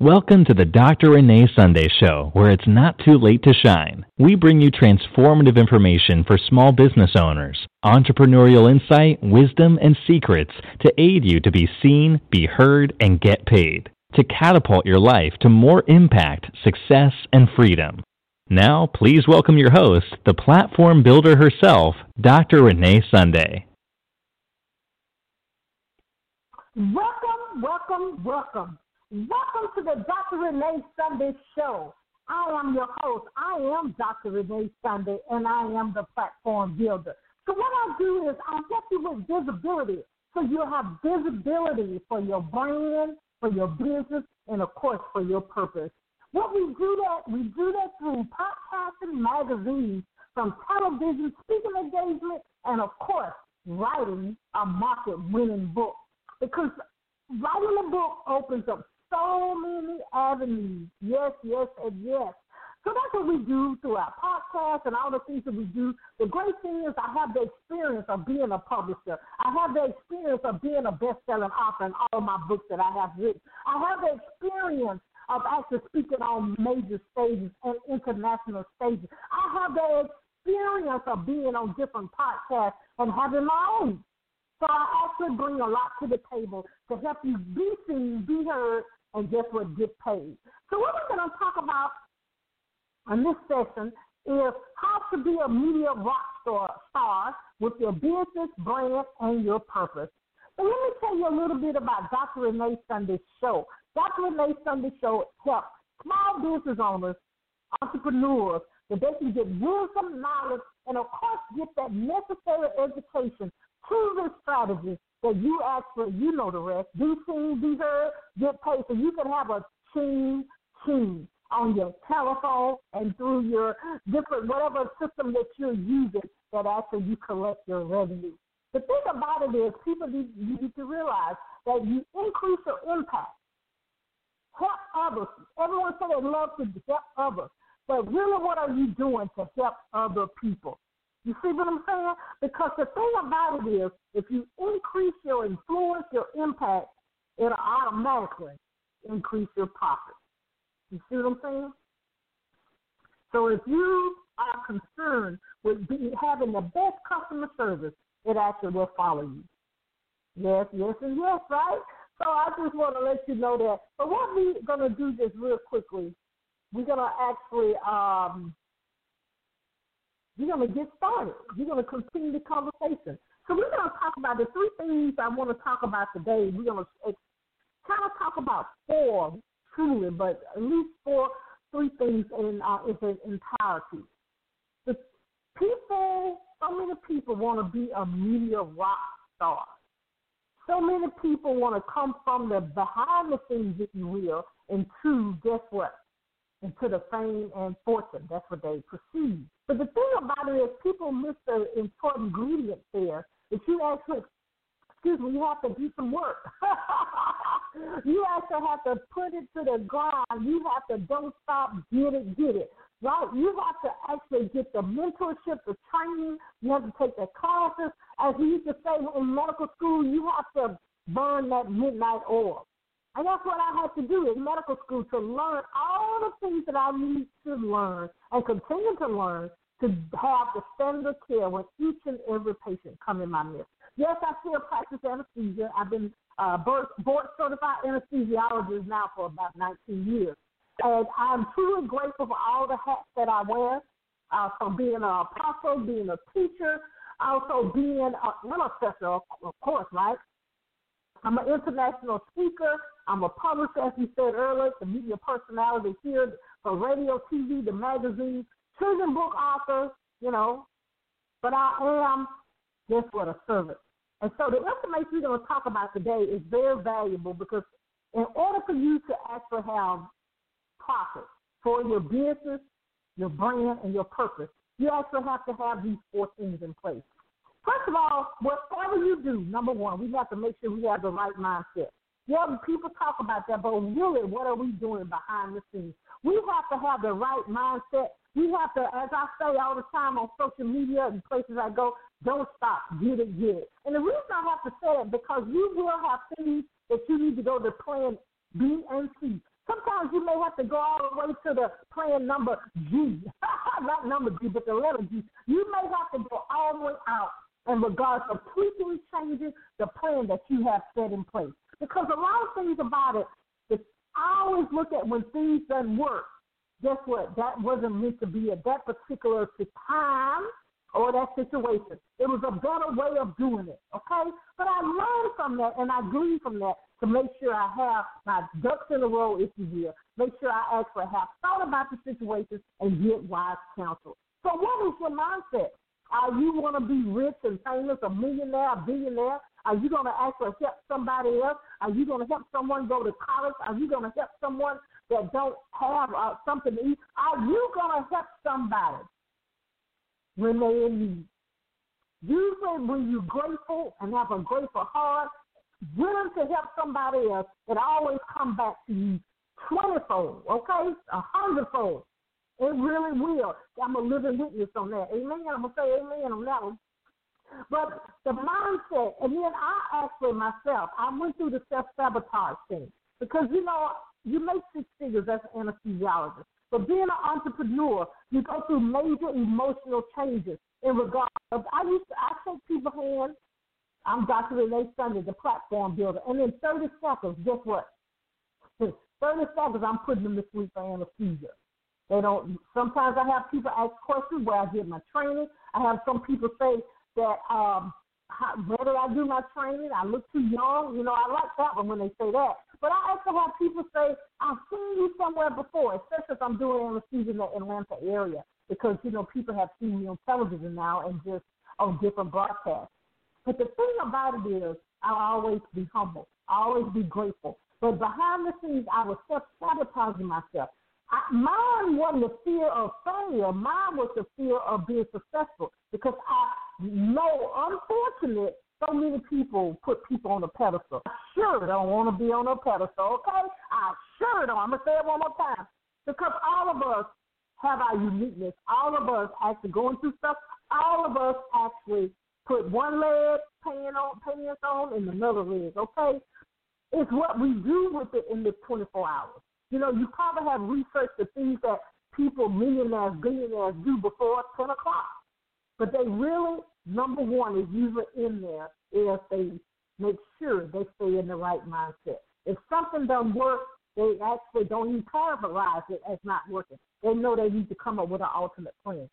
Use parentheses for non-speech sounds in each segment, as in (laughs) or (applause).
Welcome to the Dr. Renee Sunday Show, where it's not too late to shine. We bring you transformative information for small business owners, entrepreneurial insight, wisdom, and secrets to aid you to be seen, be heard, and get paid, to catapult your life to more impact, success, and freedom. Now, please welcome your host, the platform builder herself, Dr. Renee Sunday. Welcome, welcome, welcome. Welcome to the Dr. Renee Sunday Show. I am your host. I am Dr. Renee Sunday, and I am the platform builder. So what I do is I help you with visibility, so you'll have visibility for your brand, for your business, and of course for your purpose. What we do that we do that through podcasting, magazines, from television, speaking engagement, and of course writing a market-winning book. Because writing a book opens up so many avenues. Yes, yes, and yes. So that's what we do through our podcast and all the things that we do. The great thing is I have the experience of being a publisher. I have the experience of being a best-selling author in all my books that I have written. I have the experience of actually speaking on major stages and international stages. I have the experience of being on different podcasts and having my own. So I actually bring a lot to the table to help you be seen, be heard, and guess what? Get paid. So what we're going to talk about in this session is how to be a media rock star, star with your business, brand, and your purpose. So let me tell you a little bit about Dr. Renee Sunday Show. Dr. Renee Sunday Show helps small business owners, entrepreneurs, that they can get wisdom, knowledge, and of course get that necessary education, proven strategies that you actually, you know the rest, be seen, be heard, get paid. So you can have a team team on your telephone and through your different, whatever system that you're using that actually you collect your revenue. The thing about it is people need, need to realize that you increase your impact. Help others. Everyone said they love to help others. But really, what are you doing to help other people? You see what I'm saying? Because the thing about it is, if you increase your influence, your impact, it'll automatically increase your profit. You see what I'm saying? So if you are concerned with be, having the best customer service, it actually will follow you. Yes, yes, and yes, right? So I just want to let you know that. But what we're going to do just real quickly, we're going to actually um, we're going to get started. We're going to continue the conversation. So we're going to talk about the three things I want to talk about today. We're going to kind of talk about four truly, but at least four, three things in uh, its entirety. The people, so many people want to be a media rock star. So many people want to come from the behind the scenes, if you will, into guess what? Into the fame and fortune. That's what they perceive. But the thing about it is people miss the important ingredient there. If you actually, excuse me, you have to do some work. (laughs) you actually have to put it to the ground. You have to don't stop, get it, get it. Right? You have to actually get the mentorship, the training. You have to take the classes. As we used to say in medical school, you have to burn that midnight oil. And that's what I had to do in medical school to learn all the things that I need to learn and continue to learn to have the standard of care when each and every patient come in my midst. Yes, I still practice anesthesia. I've been uh, board, certified anesthesiologist now for about 19 years. And I'm truly grateful for all the hats that I wear, uh, from being an apostle, being a teacher, also being a, an assessor, of course, right? I'm an international speaker. I'm a publisher, as you said earlier, the media personality here for radio, TV, the magazines, children book author, you know, but I am just what a servant. And so the information we're going to talk about today is very valuable because in order for you to actually have profit for your business, your brand, and your purpose, you actually have to have these four things in place. First of all, whatever you do, number one, we have to make sure we have the right mindset. Yeah, people talk about that, but really, what are we doing behind the scenes? We have to have the right mindset we have to, as I say all the time on social media and places I go, don't stop, get it, get it. And the reason I have to say it because you will have things that you need to go to plan B and C. Sometimes you may have to go all the way to the plan number G, (laughs) not number G, but the letter G. You may have to go all the way out in regards to tweaking, changing the plan that you have set in place. Because a lot of things about it, I always look at when things doesn't work. Guess what? That wasn't meant to be at that particular time or that situation. It was a better way of doing it, okay? But I learned from that and I gleaned from that to make sure I have my ducks in a row, if you will. Make sure I actually have thought about the situation and get wise counsel. So what is your mindset? Are you want to be rich and famous, a millionaire, a billionaire? Are you going to actually help somebody else? Are you going to help someone go to college? Are you going to help someone that don't have uh, something to eat? Are you going to help somebody when they're in need? Usually, when you're grateful and have a grateful heart, willing to help somebody else, it always comes back to you twentyfold, okay, a hundredfold. It really will. I'm a living witness on that. Amen. I'm gonna say amen on that one. But the mindset, and then I actually myself, I went through the self sabotage thing because you know you make six figures as an anesthesiologist, but being an entrepreneur, you go through major emotional changes in regard of. I used to I shake people's hands. I'm Dr. Renee Sunday, the platform builder, and in 30 seconds, guess what? 30 seconds, I'm putting them to sleep for anesthesia. They don't. Sometimes I have people ask questions where I get my training. I have some people say that um, how, where did I do my training? I look too young. You know, I like that one when they say that. But I also have people say I've seen you somewhere before, especially if I'm doing anesthesia in the Atlanta area, because you know people have seen me on television now and just on different broadcasts. But the thing about it is, I'll always be humble. I always be grateful. But behind the scenes, I was self sabotaging myself. I, mine wasn't the fear of failure. Mine was the fear of being successful because I know, unfortunate, so many people put people on a pedestal. I sure don't want to be on a pedestal, okay? I sure don't. I'm going to say it one more time. Because all of us have our uniqueness. All of us actually going through stuff. All of us actually put one leg pants on, pants on and another leg, okay? It's what we do with it in the 24 hours. You know, you probably have researched the things that people, millionaires, billionaires do before 10 o'clock. But they really, number one, is usually in there if they make sure they stay in the right mindset. If something doesn't work, they actually don't even categorize it as not working. They know they need to come up with an alternate plan.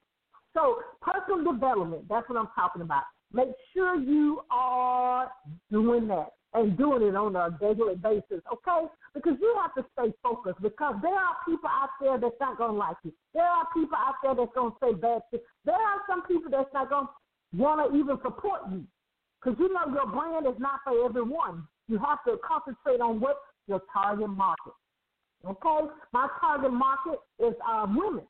So personal development, that's what I'm talking about. Make sure you are doing that and doing it on a daily basis, okay? Because you have to stay focused because there are people out there that's not going to like you. There are people out there that's going to say bad things. There are some people that's not going to want to even support you because you know your brand is not for everyone. You have to concentrate on what your target market. Okay? My target market is uh, women.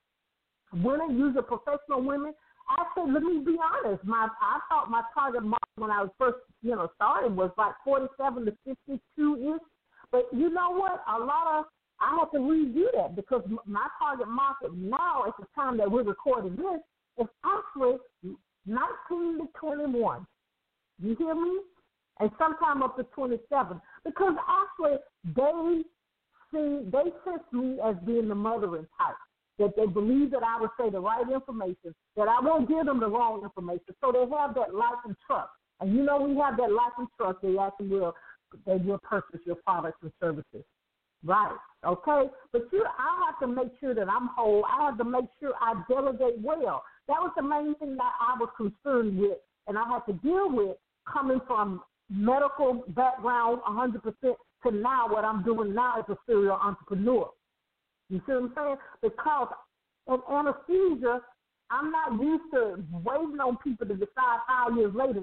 Women, usually professional women actually, let me be honest. My I thought my target market when I was first, you know, started was like 47 to 52 ish. But you know what? A lot of I have to redo that because my target market now, at the time that we're recording this, is actually 19 to 21. You hear me? And sometime up to 27. Because actually, they see, they sense me as being the mothering type that they believe that I will say the right information, that I won't give them the wrong information. So they have that like and trust. And you know, we have that like and trust, they actually will they will purchase your products and services. Right. Okay. But you I have to make sure that I'm whole. I have to make sure I delegate well. That was the main thing that I was concerned with and I had to deal with coming from medical background 100% to now what I'm doing now as a serial entrepreneur. You see what I'm saying? Because in anesthesia, I'm not used to waiting on people to decide five years later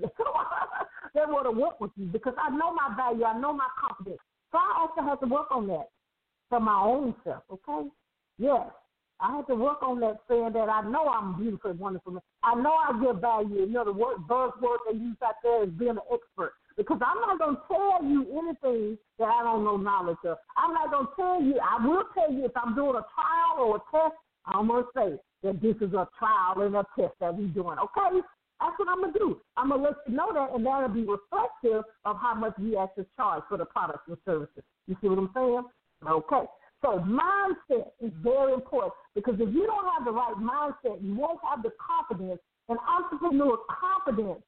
they want to work with you because I know my value, I know my confidence. So I also have to work on that for my own self, okay? Yes. I have to work on that saying that I know I'm beautiful and wonderful. I know I give value. You know, the word buzzword they use out there is being an expert. Because I'm not going to tell you anything that I don't know knowledge of. I'm not going to tell you. I will tell you if I'm doing a trial or a test, I'm to say that this is a trial and a test that we're doing. Okay? That's what I'm to do. I'm to let you know that, and that'll be reflective of how much we actually charge for the products and services. You see what I'm saying? Okay. So mindset is very important because if you don't have the right mindset, you won't have the confidence and entrepreneur confidence.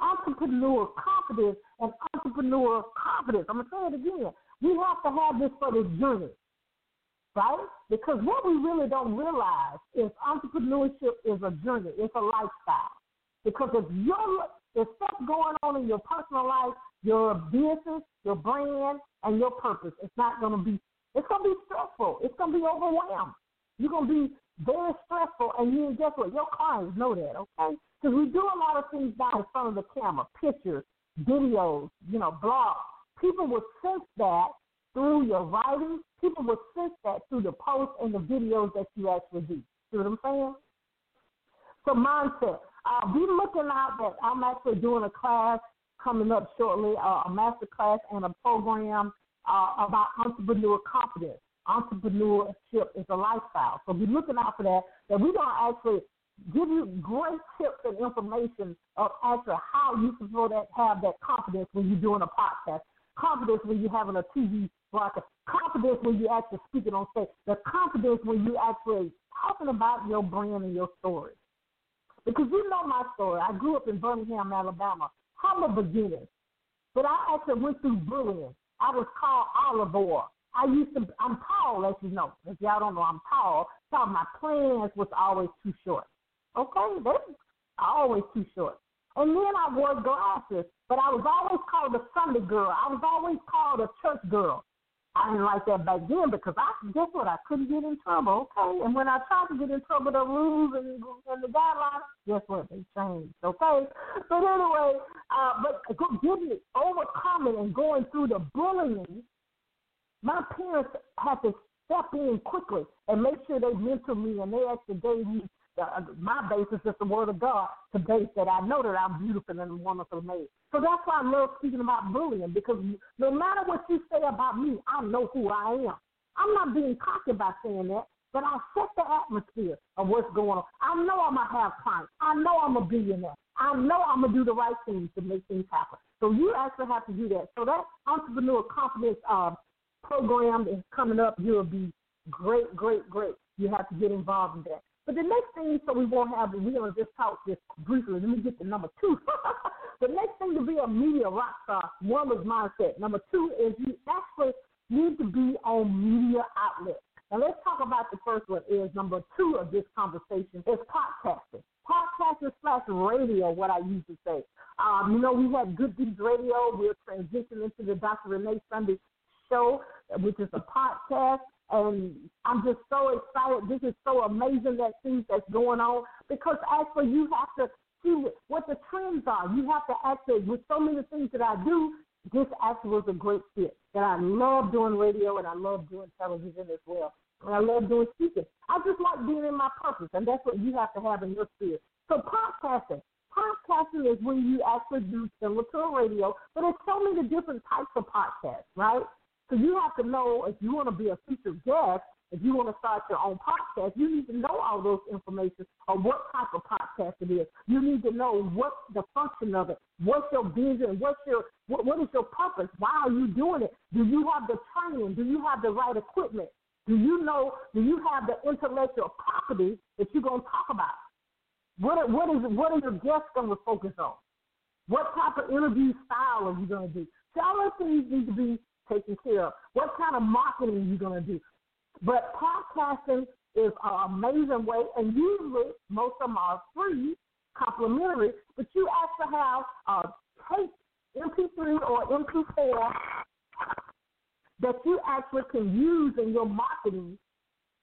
Entrepreneur confidence and entrepreneur confidence. I'm gonna say it again. We have to have this for the journey, right? Because what we really don't realize is entrepreneurship is a journey. It's a lifestyle. Because if your there's stuff going on in your personal life, your business, your brand, and your purpose. It's not going to be. It's going to be stressful. It's going to be overwhelmed. You're going to be very stressful, and you guess what? Your clients know that, okay? Because we do a lot of things down in front of the camera, pictures, videos, you know, blogs. People will sense that through your writing. People will sense that through the posts and the videos that you actually do. See what I'm saying? So mindset. Uh, be looking out that I'm actually doing a class coming up shortly, uh, a master class and a program uh, about entrepreneur confidence. Entrepreneurship is a lifestyle. So be looking out for that. That we're going to actually give you great tips and information of actually how you can that, have that confidence when you're doing a podcast, confidence when you're having a TV broadcast, confidence when you're actually speaking on stage, the confidence when you actually talking about your brand and your story. Because you know my story. I grew up in Birmingham, Alabama. Humble beginnings. But I actually went through bullying. I was called Olive oil. I used to, I'm tall, as you know. If y'all don't know, I'm tall. So my plans was always too short. Okay? They always too short. And then I wore glasses, but I was always called a Sunday girl. I was always called a church girl. I didn't like that back then because I guess what I couldn't get in trouble, okay? And when I tried to get in trouble, the rules and, and the guidelines, guess what? They changed, okay? But anyway, uh, but getting overcoming and going through the bullying, my parents had to step in quickly and make sure they mentored me and they actually gave me uh, my basis is the word of God to base that I know that I'm beautiful and wonderful made. So that's why I love speaking about bullying because no matter what you say about me, I know who I am. I'm not being cocky by saying that, but I set the atmosphere of what's going on. I know I'm gonna have clients. I know I'm a billionaire. I know I'm gonna do the right things to make things happen. So you actually have to do that. So that entrepreneur confidence uh, program is coming up. You'll be great, great, great. You have to get involved in that. But the next thing, so we won't have, we're to just talk this briefly. Let me get to number two. (laughs) the next thing to be a media rock star, one was mindset. Number two is you actually need to be on media outlets. Now let's talk about the first one is number two of this conversation is podcasting. Podcasting slash radio, what I used to say. Um, you know, we had Good Deeds Radio. We're transitioning into the Dr. Renee Sunday show, which is a podcast. And I'm just so excited. This is so amazing that things that's going on because actually you have to see what the trends are. You have to actually, with so many things that I do, this actually was a great fit. And I love doing radio and I love doing television as well. And I love doing speaking. I just like being in my purpose, and that's what you have to have in your sphere. So podcasting. Podcasting is when you actually do similar to a radio, but there's so many different types of podcasts, right? So you have to know if you want to be a featured guest, if you want to start your own podcast, you need to know all those information on what type of podcast it is. You need to know what's the function of it, what's your vision, what's your what, what is your purpose, why are you doing it? Do you have the training? Do you have the right equipment? Do you know? Do you have the intellectual property that you're going to talk about? What what is what are your guests going to focus on? What type of interview style are you going to do? So all those things need to be taken care of. What kind of marketing are you going to do? But podcasting is an amazing way, and usually most of them are free, complimentary, but you actually have a tape, MP3 or MP4 that you actually can use in your marketing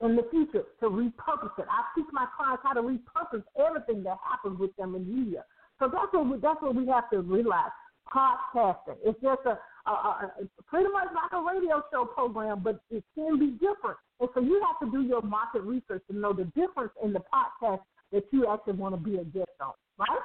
in the future to repurpose it. I teach my clients how to repurpose everything that happens with them in media. So that's what we, that's what we have to realize. Podcasting. It's just a uh, pretty much like a radio show program, but it can be different. And so you have to do your market research to know the difference in the podcast that you actually want to be a guest on, right?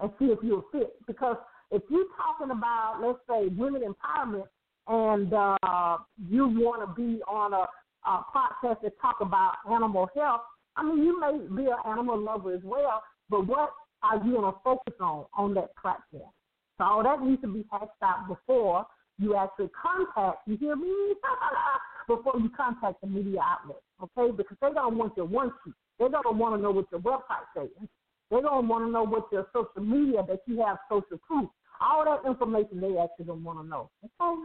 And see if you're fit. Because if you're talking about, let's say, women empowerment, and uh, you want to be on a, a podcast that talk about animal health, I mean, you may be an animal lover as well, but what are you going to focus on on that platform? So all that needs to be hashed out before you actually contact. You hear me? (laughs) before you contact the media outlet, okay? Because they're gonna want your one sheet. They're gonna want to know what your website says. They're gonna want to know what your social media that you have social proof. All that information they actually don't want to know. Okay.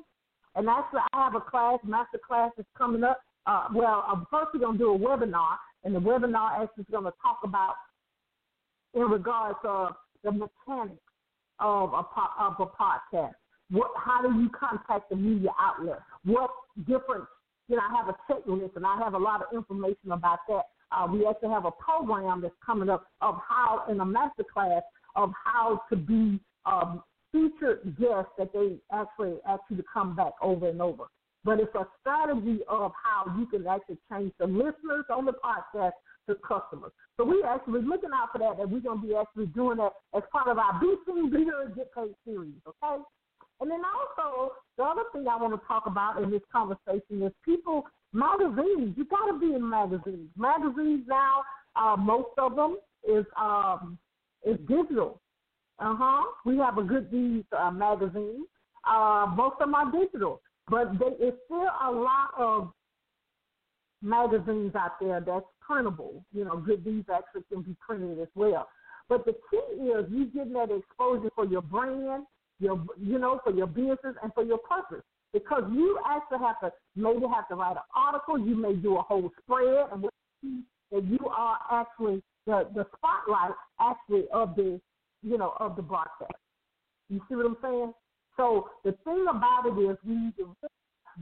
And actually, I have a class, master class that's coming up. Uh, well, uh, first we're gonna do a webinar, and the webinar actually is gonna talk about in regards to the mechanics of a of a podcast. What, how do you contact the media outlet? What different, you know, I have a checklist and I have a lot of information about that. Uh, we actually have a program that's coming up of how, in a master class, of how to be um, featured guests that they actually ask you to come back over and over. But it's a strategy of how you can actually change the listeners on the podcast to customers. So we actually looking out for that, and we're going to be actually doing that as part of our Be Seen Be Heard and Get Paid series, okay? And then also, the other thing I want to talk about in this conversation is people, magazines. You got to be in magazines. Magazines now, uh, most of them is um, is digital. Uh huh. We have a Good Deeds uh, magazine. Uh, most of them are digital, but they, is still a lot of magazines out there that's printable. You know, Good Deeds actually can be printed as well. But the key is you getting that exposure for your brand your you know for your business and for your purpose because you actually have to maybe have to write an article you may do a whole spread and that you are actually the the spotlight actually of the you know of the broadcast you see what i'm saying so the thing about it is we need to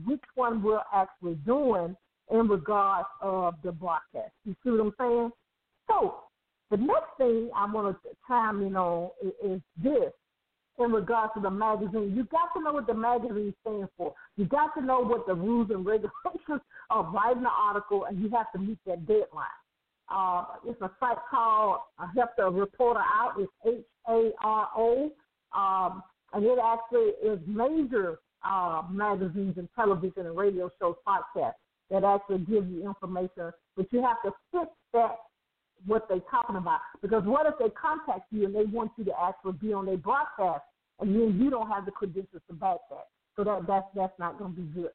which one we're actually doing in regards of the broadcast you see what i'm saying so the next thing i want to chime in on is, is this in regards to the magazine. You got to know what the magazine stands for. You got to know what the rules and (laughs) regulations of writing an article, and you have to meet that deadline. Uh, it's a site called uh, Help the Reporter Out. It's H A R O, um, and it actually is major uh, magazines and television and radio shows, podcasts that actually give you information. But you have to fit that what they're talking about. Because what if they contact you and they want you to actually be on their broadcast, and then you don't have the credentials to back that? So that that's that's not going to be good.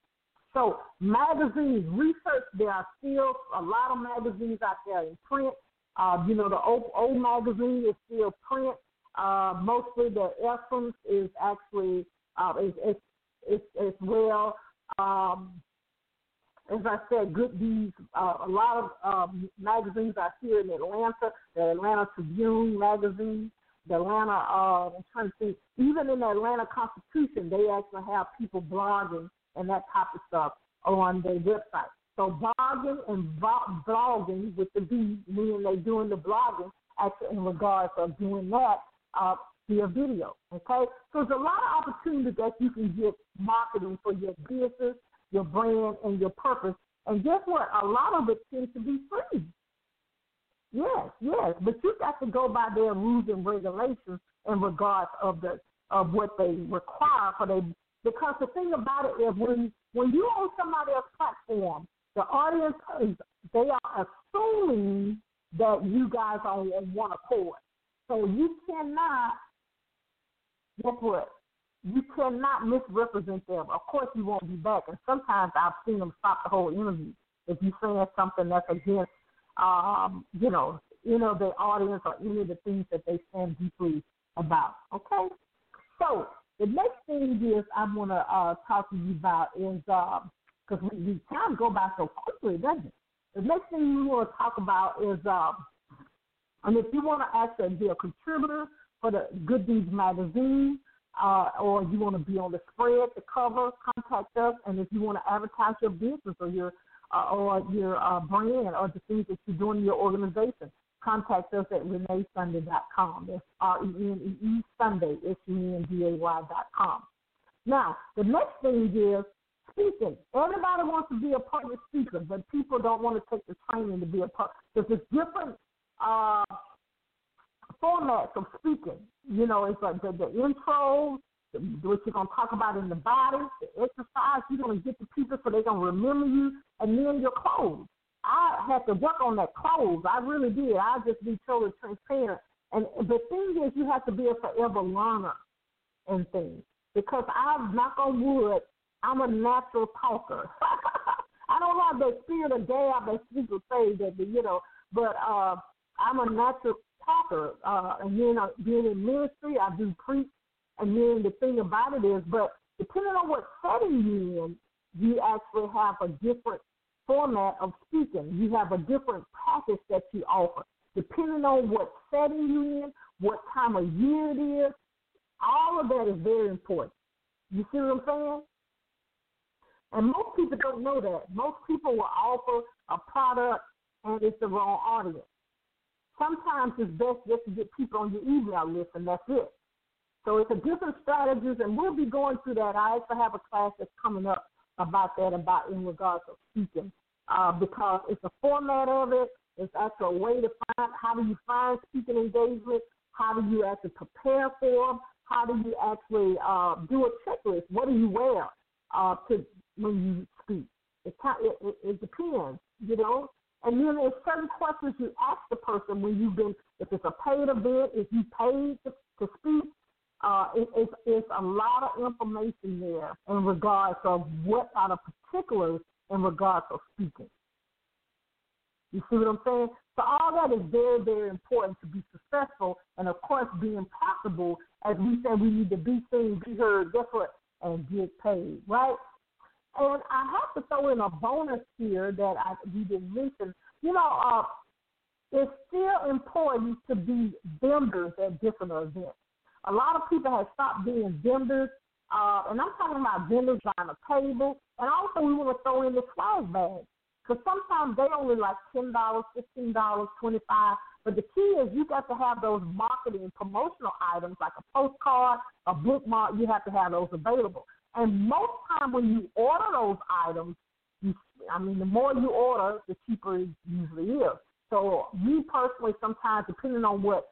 So magazines, research. There are still a lot of magazines out there in print. Uh, you know, the old, old magazine is still print. Uh, mostly the essence is actually uh, is, is, is, is well. Um, as I said, Good Deeds. Uh, a lot of um, magazines are here in Atlanta. The Atlanta Tribune magazine, the Atlanta. Uh, I'm trying to think. Even in the Atlanta Constitution, they actually have people blogging and that type of stuff on their website. So blogging and blogging with the B, meaning they're doing the blogging actually in regards of doing that uh, via video. Okay, so there's a lot of opportunity that you can get marketing for your business your brand, and your purpose. And guess what? A lot of it tends to be free. Yes, yes, but you got to go by their rules and regulations in regards of the of what they require for they. Because the thing about it is when when you on somebody else's platform, the audience is they are assuming that you guys are on one accord. So you cannot guess what? You cannot misrepresent them. Of course, you won't be back. And sometimes I've seen them stop the whole interview if you're saying something that's against, um, you know, you know, the audience or any of the things that they stand deeply about. Okay, so the next thing is I want to uh, talk to you about is because um, we, we time go by so quickly, doesn't it? The next thing we want to talk about is, um, and if you want to actually be a contributor for the Good Deeds magazine, uh, or you want to be on the spread, the cover, contact us. And if you want to advertise your business or your uh, or your uh, brand or the things that you're doing in your organization, contact us at reneesunday.com. That's R-E-N-E-E Sunday, S-U-N-D-A-Y dot com. Now, the next thing is speaking. Everybody wants to be a public speaker, but people don't want to take the training to be a part. Because it's different uh, formats of speaking. You know, it's like the, the intro, the, what you're going to talk about in the body, the exercise. You're going to get the people so they're going to remember you, and then your clothes. I had to work on that clothes. I really did. I just be totally transparent. And the thing is, you have to be a forever learner in things because I'm knock on wood. I'm a natural talker. (laughs) I don't have the spirit of gab as people say that, you know, but uh, I'm a natural talker. Uh, and then uh, being in ministry, I do preach. And then the thing about it is, but depending on what setting you're in, you actually have a different format of speaking. You have a different practice that you offer. Depending on what setting you're in, what time of year it is, all of that is very important. You see what I'm saying? And most people don't know that. Most people will offer a product and it's the wrong audience. Sometimes it's best just to get people on your email list and that's it. So it's a different strategies and we'll be going through that. I actually have a class that's coming up about that, about in regards to speaking, uh, because it's a format of it. It's actually a way to find how do you find speaking engagement, how do you actually prepare for them, how do you actually uh, do a checklist? What do you wear uh, to when you speak? It, it, it depends, you know. And then there's certain questions you ask the person when you've been, if it's a paid event, if you paid to, to speak, uh, it, it's, it's a lot of information there in regards of what are the particulars in regards of speaking. You see what I'm saying? So all that is very, very important to be successful, and of course, being possible. As we said, we need to be seen, be heard, what, and get paid, right? And I have to throw in a bonus here that I we didn't mention. You know, uh, it's still important to be vendors at different events. A lot of people have stopped being vendors, uh, and I'm talking about vendors buying a table, and also we want to throw in the swag bag because sometimes they only like ten dollars, fifteen dollars, twenty five. But the key is you got to have those marketing promotional items like a postcard, a bookmark. You have to have those available. And most time when you order those items, you, I mean, the more you order, the cheaper it usually is. So me personally, sometimes depending on what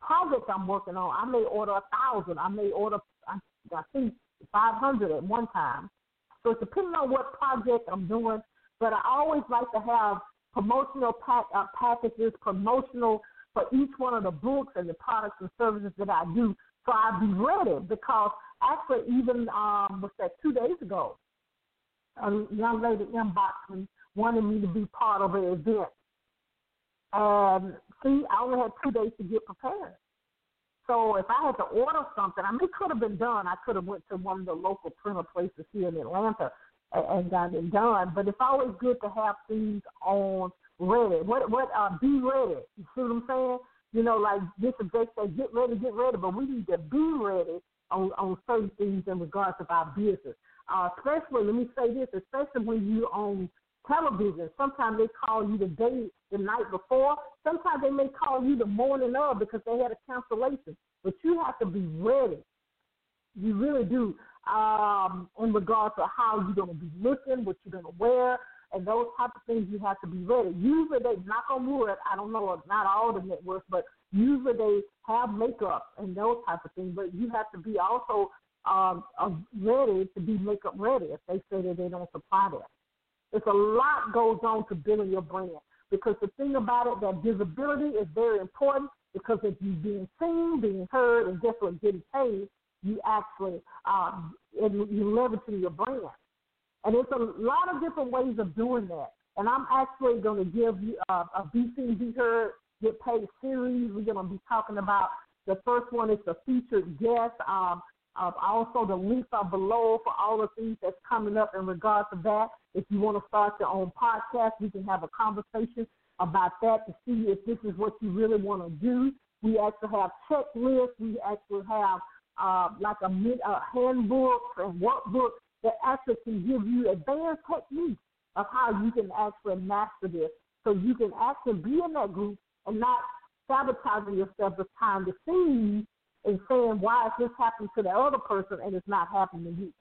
project I'm working on, I may order a thousand. I may order, I, I think, five hundred at one time. So it's depending on what project I'm doing. But I always like to have promotional pack, uh, packages, promotional for each one of the books and the products and services that I do, so I'll be ready. Because actually, even um, what's that? Two days ago, a young lady inboxed me wanted me to be part of an event. And see, I only had two days to get prepared. So if I had to order something, I mean, it could have been done. I could have went to one of the local printer places here in Atlanta and got it done. But it's always good to have things on ready. What what uh be ready. You see what I'm saying? You know, like Bishop Jakes said, get ready, get ready, but we need to be ready on, on certain things in regards of our business. Uh, especially, let me say this, especially when you own television. Sometimes they call you the day, the night before. Sometimes they may call you the morning of because they had a cancellation. But you have to be ready. You really do um, in regards to how you're going to be looking, what you're going to wear, and those type of things. You have to be ready. Usually, they knock on wood. I don't know, not all the networks, but usually they have makeup and those type of things. But you have to be also um, uh, ready to be makeup ready if they say that they don't supply that. It's a lot goes on to building your brand because the thing about it, that visibility is very important because if you're being seen, being heard, and just what getting paid, you actually um, you leveraging your brand. And there's a lot of different ways of doing that. And I'm actually going to give you uh, a Be Seen Be Heard Get Paid series. We're going to be talking about the first one is the featured guest. Um, uh, also, the links are below for all the things that's coming up in regards to that. If you want to start your own podcast, we can have a conversation about that to see if this is what you really want to do. We actually have checklists. We actually have uh, like a, handbook and workbook that actually can give you advanced techniques of how you can actually master this. So you can actually be in that group and not sabotaging yourself time to see and saying, why is this happening to the other person and it's not happening to you?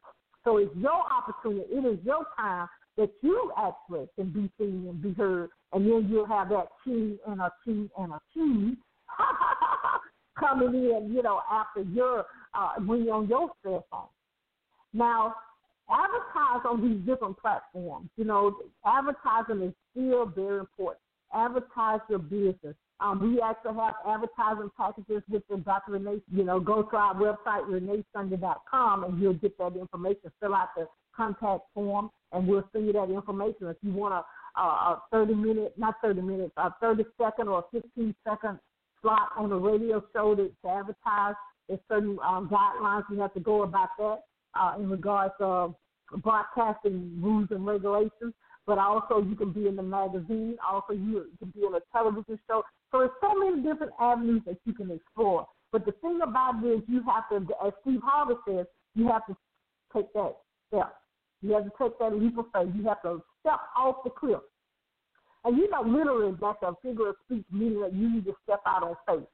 So it's your opportunity. It is your time that you actually can be seen and be heard. And then you'll have that key and a key and a key (laughs) coming in, you know, after your uh, when you're on your cell phone. Now, advertise on these different platforms. You know, advertising is still very important. Advertise your business. Um, we actually have advertising packages with the Dr. Renee. You know, go to our website, reneesunday.com, and you'll get that information. Fill out the contact form. and we'll send you that information. If you want a, a, a 30 minute, not 30 minutes, a 30 second or 15 second slot on the radio show to, to advertise, there's certain um, guidelines you have to go about that uh, in regards to broadcasting rules and regulations. But also, you can be in the magazine. Also, you can be in a television show. So there's so many different avenues that you can explore. But the thing about it is, you have to, as Steve Harvey says, you have to take that step. You have to take that leap of faith. You have to step off the cliff. And you know, literally, that's a figure of speech, meaning that you need to step out on faith.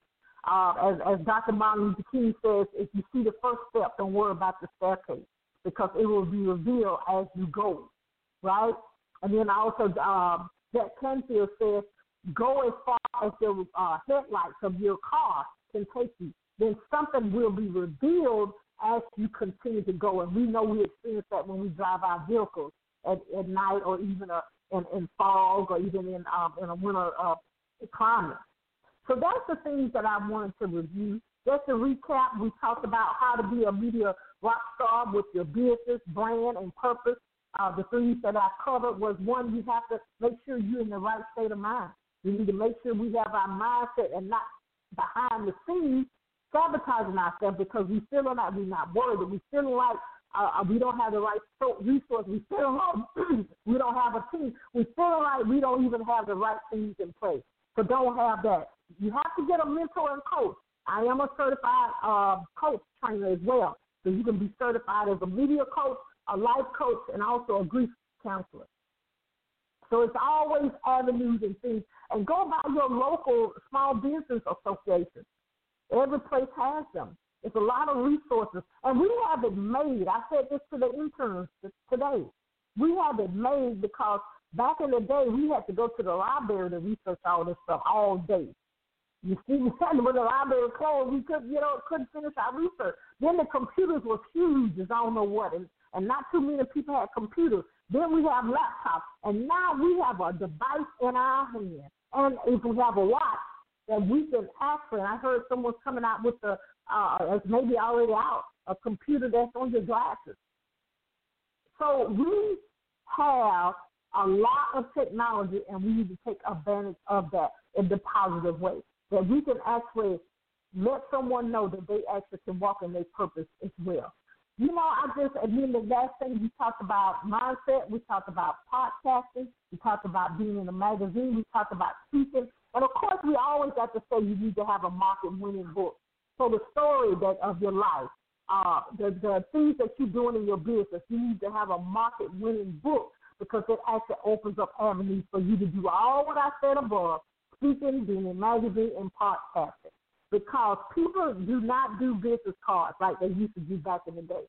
Uh, as, as Dr. Martin Luther King says, if you see the first step, don't worry about the staircase because it will be revealed as you go, right? And then also, uh, Jack Canfield says, go as far as the uh, headlights of your car can take you. Then something will be revealed as you continue to go. And we know we experience that when we drive our vehicles at, at night or even uh, in, in fog or even in, um, in a winter uh, climate. So that's the things that I wanted to review. Just to recap, we talked about how to be a media rock star with your business, brand, and purpose. Uh, the things that I covered was one, you have to make sure you're in the right state of mind. We need to make sure we have our mindset and not behind the scenes sabotaging ourselves because we feel like we're not worthy. We feel like uh, we don't have the right resources. We feel like (clears throat) we don't have a team. We feel like we don't even have the right things in place. So don't have that. You have to get a mentor and coach. I am a certified uh, coach trainer as well. So you can be certified as a media coach, a life coach, and also a grief counselor. So it's always avenues and things. And go by your local small business association. Every place has them. It's a lot of resources. And we have it made. I said this to the interns today. We have it made because back in the day, we had to go to the library to research all this stuff all day. You see, when the library closed, we could, you know, couldn't finish our research. Then the computers were huge as I don't know what, and, and not too many people had computers. Then we have laptops, and now we have a device in our hand. And if we have a watch that we can actually, I heard someone's coming out with a, uh, it's maybe already out, a computer that's on your glasses. So we have a lot of technology, and we need to take advantage of that in the positive way that we can actually let someone know that they actually can walk in their purpose as well. You know, I just, and then the last thing we talked about mindset, we talked about podcasting, we talked about being in a magazine, we talked about speaking, and of course, we always have to say you need to have a market-winning book. So the story that of your life, uh, the the things that you're doing in your business, you need to have a market-winning book because it actually opens up avenues for you to do all what I said above speaking, being in magazine, and podcasting. Because people do not do business cards like they used to do back in the day.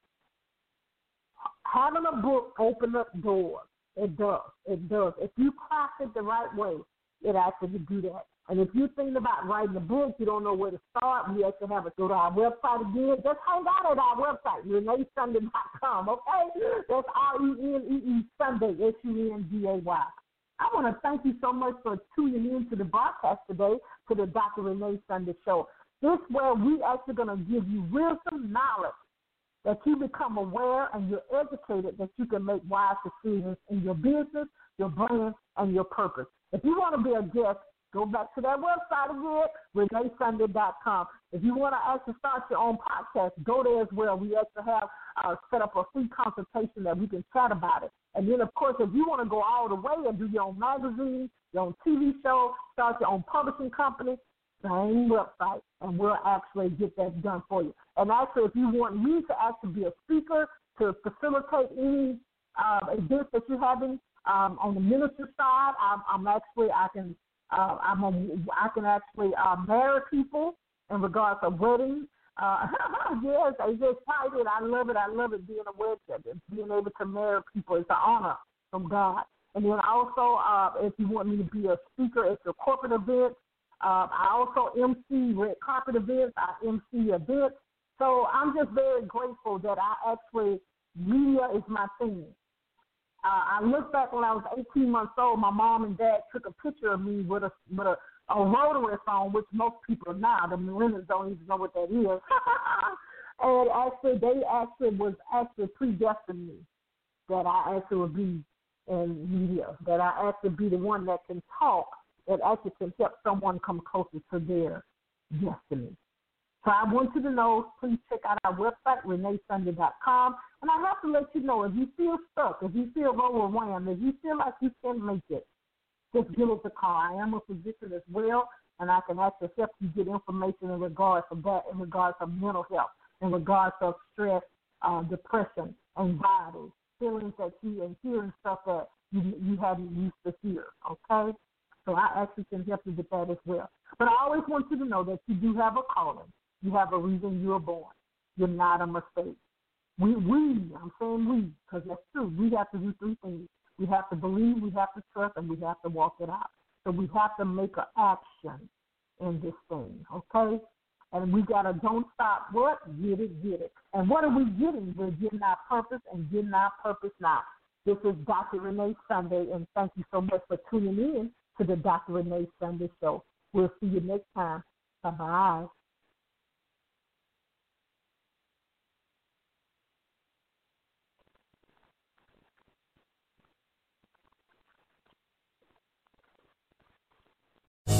Having a book open up doors. It does. It does. If you craft it the right way, it actually do that. And if you're thinking about writing a book, you don't know where to start, we actually have it go to our website again. Just hang out at our website, reneesunday.com, okay? That's R-E-N-E-E Sunday, S-U-N-D-A-Y. I want to thank you so much for tuning in to the broadcast today to the Dr. Renee Sunday Show. This where we actually going to give you wisdom, knowledge that you become aware and you're educated that you can make wise decisions in your business, your brand, and your purpose. If you want to be a guest, go back to that website again, reneesunday.com. If you want to actually start your own podcast, go there as well. We actually have uh, set up a free consultation that we can chat about it. And then, of course, if you want to go all the way and do your own magazine, your own TV show, start your own publishing company, same website, and we'll actually get that done for you. And actually, if you want me to actually be a speaker to facilitate any uh, events that you're having um, on the ministry side, I'm, I'm actually I can uh, I'm a, I can actually uh, marry people in regards to weddings. Uh, (laughs) yes, I'm excited. I love it. I love it being a wedding, being able to marry people. It's an honor from God. And then also, uh, if you want me to be a speaker at your corporate events, uh, I also MC red carpet events. I MC events. So I'm just very grateful that I actually media is my thing. Uh, I look back when I was 18 months old. My mom and dad took a picture of me with a with a, a rotary phone, which most people now the millennials don't even know what that is. (laughs) and actually, they actually was actually predestined me. that I actually will be in media, that I actually be the one that can talk, that actually can help someone come closer to their destiny. So I want you to know, please check out our website, reneesunday.com. And I have to let you know, if you feel stuck, if you feel overwhelmed, if you feel like you can't make it, just give us a call. I am a physician as well, and I can actually help you get information in regards to that, in regards to mental health, in regards to stress, uh, depression, anxiety, feelings that you and hearing stuff that you you hadn't used to hear. Okay, so I actually can help you with that as well. But I always want you to know that you do have a calling. You have a reason you were born. You're not a mistake. We, we, I'm saying we, because that's true. We have to do three things. We have to believe, we have to trust, and we have to walk it out. So we have to make an action in this thing, okay? And we gotta don't stop. What? Get it, get it. And what are we getting? We're getting our purpose and getting our purpose now. This is Dr. Renee Sunday, and thank you so much for tuning in to the Dr. Renee Sunday Show. We'll see you next time. Bye bye.